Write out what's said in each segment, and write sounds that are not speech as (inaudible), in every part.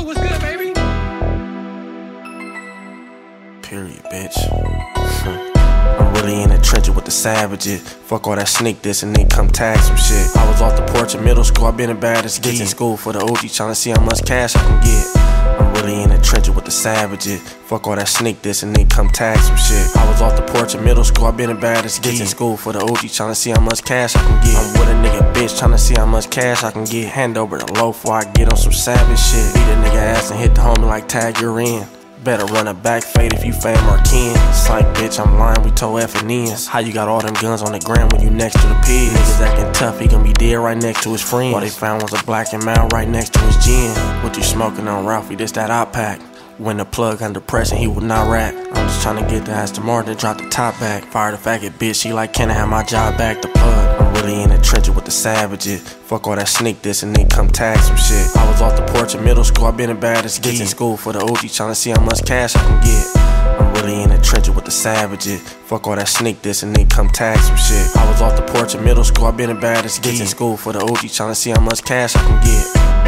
Ooh, what's good, baby? Period, bitch. (laughs) I'm really in the trenches with the savages. Fuck all that sneak this and then come tag some shit. I was off the porch in middle school, I been the baddest kids in school for the OG, tryna see how much cash I can get. Really in the trenches with the savages. Fuck all that sneak this and then come tag some shit. I was off the porch in middle school, I been the baddest kids in school for the OG, tryna see how much cash I can get. I'm with a nigga bitch, tryna see how much cash I can get. Hand over the loaf before I get on some savage shit. Beat a nigga ass and hit the homie like tag, you're in. Better run a back fade if you fam or kin. Like, bitch, I'm lying, we told F and N's. How you got all them guns on the ground when you next to the pigs? Niggas acting tough, he gon' be dead right next to his friends. All they found was a black and man right next to his gin. What you smoking on, Ralfy? This that I pack. When the plug under pressure, he would not rap. I'm just tryna get the ass Aston Martin, drop the top back. Fire the faggot bitch, she like, can I have my job back? The plug. I'm really in the trenches with the savages. Fuck all that sneak this and then come tag some shit. I was off the porch in middle school, I been the baddest kids in school for the OG, tryna see how much cash I can get. I'm really in the trenches with the savages. Fuck all that sneak this and then come tag some shit. I was off the porch in middle school, I been the baddest kids in school for the OG, tryna see how much cash I can get.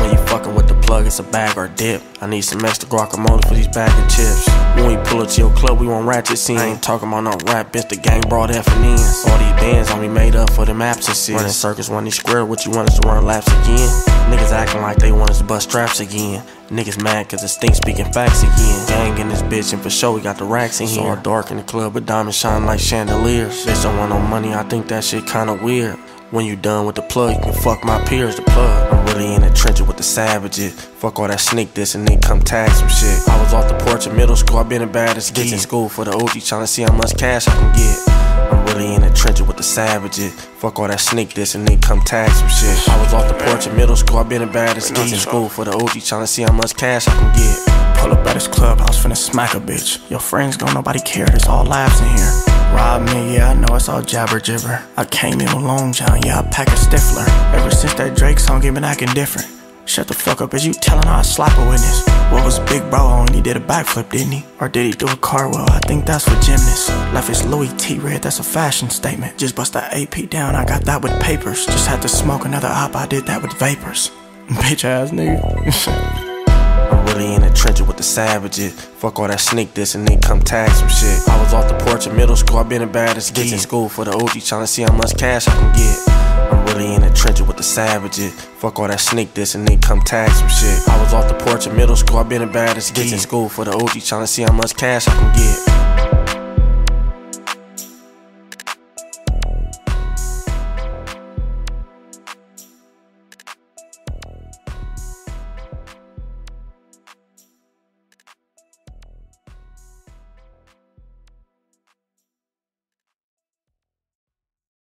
When you fucking with the plug, it's a bag or a dip. I need some extra guacamole for these bag of chips. When we pull up to your club, we want ratchet scene. I ain't talking about no rap, bitch. The gang brought F and N's. All these bands on me made up for them absences. Running circles, running square. What you want us to run laps again? Niggas acting like they want us to bust straps again. Niggas mad cause the stink speaking facts again. Gang in this bitch, and for sure we got the racks in here. All dark in the club, but diamonds shine like chandeliers. Bitch don't want no money, I think that shit kinda weird. When you done with the plug, you can fuck my peers, the plug. I'm really in the trenches with the savages. Fuck all that sneak this and then come tag some shit. I was off the porch in middle school, I been the baddest kids in school for the OG, tryna see how much cash I can get. I'm really in the trenches with the savages. Fuck all that sneak this and then come tag some shit. I was off the porch in middle school, I been the baddest kids in school for the OG, tryna see how much cash I can get. Pull up at his clubhouse, finna smack a bitch. Your friends don't nobody care, there's all laughs in here. Rob me, yeah, I know it's all jabber jibber. I came in with Long John, yeah, I pack a stiffler. Ever since that Drake song, he been acting different. Shut the fuck up, is you telling how I slap a witness? What was Big Bro on? He did a backflip, didn't he? Or did he do a cartwheel? I think that's for gymnasts. Left is Louis T red, that's a fashion statement. Just bust that AP down, I got that with papers. Just had to smoke another op, I did that with vapors. (laughs) Bitch ass nigga. (laughs) I'm really in the trenches with the savages. Fuck all that sneak this and then come tag some shit. I was off the porch in middle school, I been the baddest kids in school for the OG, tryna see how much cash I can get. I'm really in the trenches with the savages. Fuck all that sneak this and then come tag some shit. I was off the porch in middle school, I been the baddest kids in school for the OG, tryna see how much cash I can get.